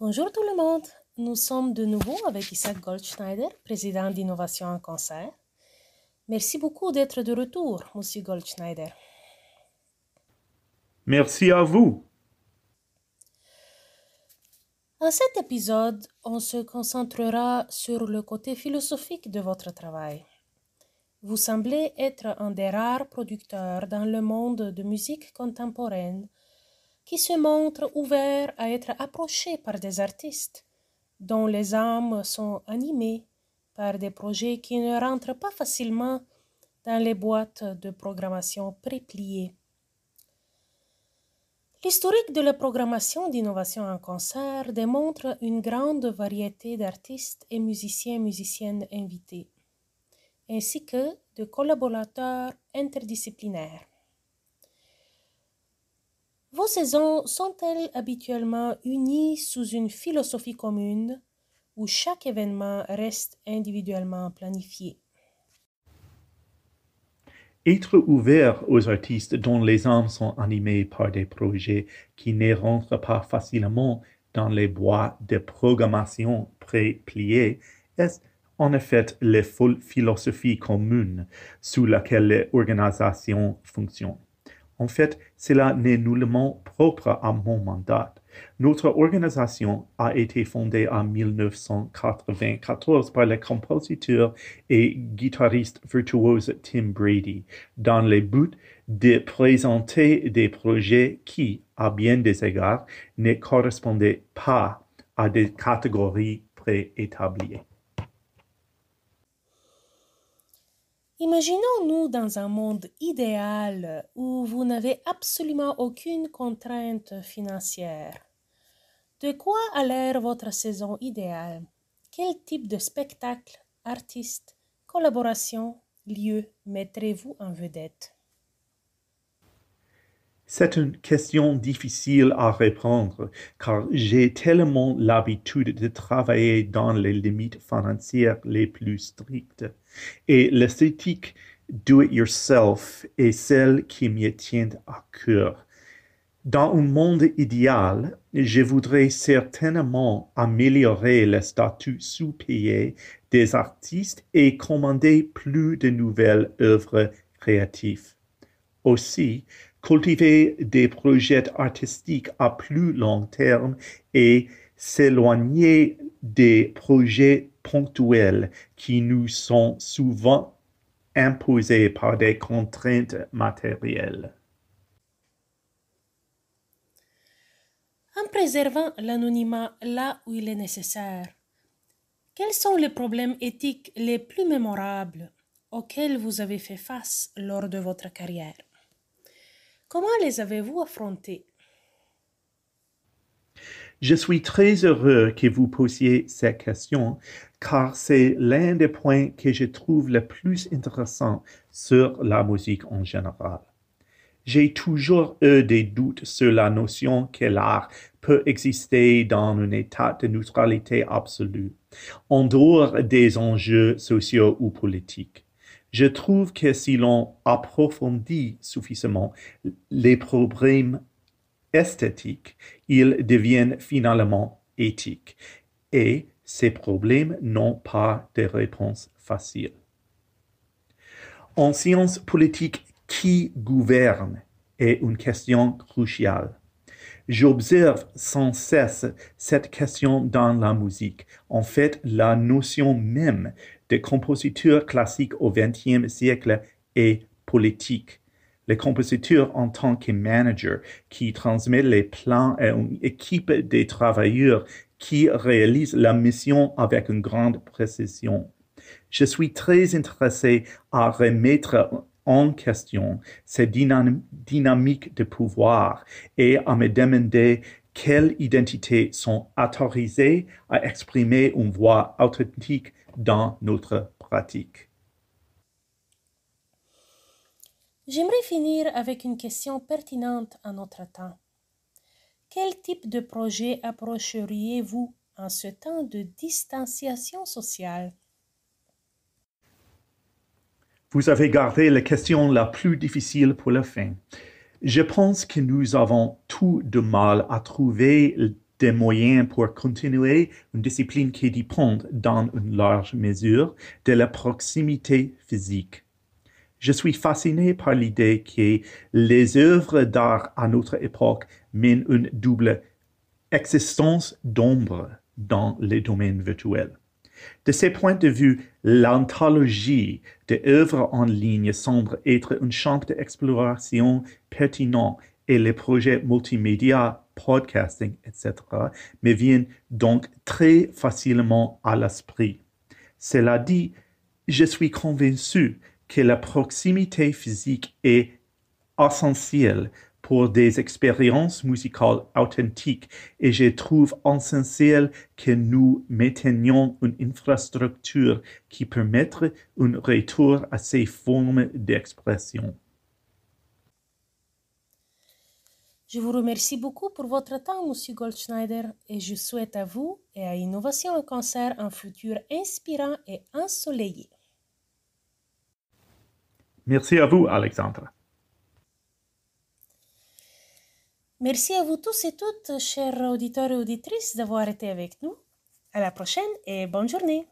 Bonjour tout le monde. Nous sommes de nouveau avec Isaac Goldschneider, président d'Innovation en Concert. Merci beaucoup d'être de retour, Monsieur Goldschneider. Merci à vous. En cet épisode, on se concentrera sur le côté philosophique de votre travail. Vous semblez être un des rares producteurs dans le monde de musique contemporaine qui se montre ouvert à être approché par des artistes dont les âmes sont animées par des projets qui ne rentrent pas facilement dans les boîtes de programmation prépliées. L'historique de la programmation d'innovation en concert démontre une grande variété d'artistes et musiciens et musiciennes invités, ainsi que de collaborateurs interdisciplinaires. Vos saisons sont-elles habituellement unies sous une philosophie commune où chaque événement reste individuellement planifié? Être ouvert aux artistes dont les âmes sont animées par des projets qui ne rentrent pas facilement dans les boîtes de programmation pré-pliées est en effet la philosophie commune sous laquelle l'organisation fonctionne. En fait, cela n'est nullement propre à mon mandat. Notre organisation a été fondée en 1994 par le compositeur et guitariste virtuose Tim Brady dans le but de présenter des projets qui, à bien des égards, ne correspondaient pas à des catégories préétablies. Imaginons-nous dans un monde idéal où vous n'avez absolument aucune contrainte financière. De quoi a l'air votre saison idéale? Quel type de spectacle, artiste, collaboration, lieu mettrez-vous en vedette? C'est une question difficile à répondre car j'ai tellement l'habitude de travailler dans les limites financières les plus strictes et l'esthétique do-it-yourself est celle qui me tient à cœur. Dans un monde idéal, je voudrais certainement améliorer le statut sous-payé des artistes et commander plus de nouvelles œuvres créatives. Aussi, cultiver des projets artistiques à plus long terme et s'éloigner des projets ponctuels qui nous sont souvent imposés par des contraintes matérielles. En préservant l'anonymat là où il est nécessaire, quels sont les problèmes éthiques les plus mémorables auxquels vous avez fait face lors de votre carrière? Comment les avez-vous affrontés? Je suis très heureux que vous posiez cette question car c'est l'un des points que je trouve le plus intéressant sur la musique en général. J'ai toujours eu des doutes sur la notion que l'art peut exister dans un état de neutralité absolue, en dehors des enjeux sociaux ou politiques. Je trouve que si l'on approfondit suffisamment les problèmes esthétiques, ils deviennent finalement éthiques. Et ces problèmes n'ont pas de réponse facile. En sciences politiques, qui gouverne est une question cruciale. J'observe sans cesse cette question dans la musique. En fait, la notion même de compositeur classique au XXe siècle est politique. Le compositeur en tant que manager qui transmet les plans à une équipe de travailleurs qui réalisent la mission avec une grande précision. Je suis très intéressé à remettre en question cette dynamique de pouvoir et à me demander quelles identités sont autorisées à exprimer une voix authentique dans notre pratique. J'aimerais finir avec une question pertinente à notre temps. Quel type de projet approcheriez-vous en ce temps de distanciation sociale? Vous avez gardé la question la plus difficile pour la fin. Je pense que nous avons tout de mal à trouver des moyens pour continuer une discipline qui dépend dans une large mesure de la proximité physique. Je suis fasciné par l'idée que les œuvres d'art à notre époque mènent une double existence d'ombre dans les domaines virtuels. De ce point de vue, l'anthologie des œuvres en ligne semble être un champ d'exploration pertinent et les projets multimédia, podcasting, etc., me viennent donc très facilement à l'esprit. Cela dit, je suis convaincu que la proximité physique est essentielle pour des expériences musicales authentiques et je trouve essentiel que nous maintenions une infrastructure qui permette un retour à ces formes d'expression. Je vous remercie beaucoup pour votre temps, Monsieur Goldschneider, et je souhaite à vous et à Innovation en Cancer un futur inspirant et ensoleillé. Merci à vous, Alexandre. Merci à vous tous et toutes, chers auditeurs et auditrices, d'avoir été avec nous. À la prochaine et bonne journée.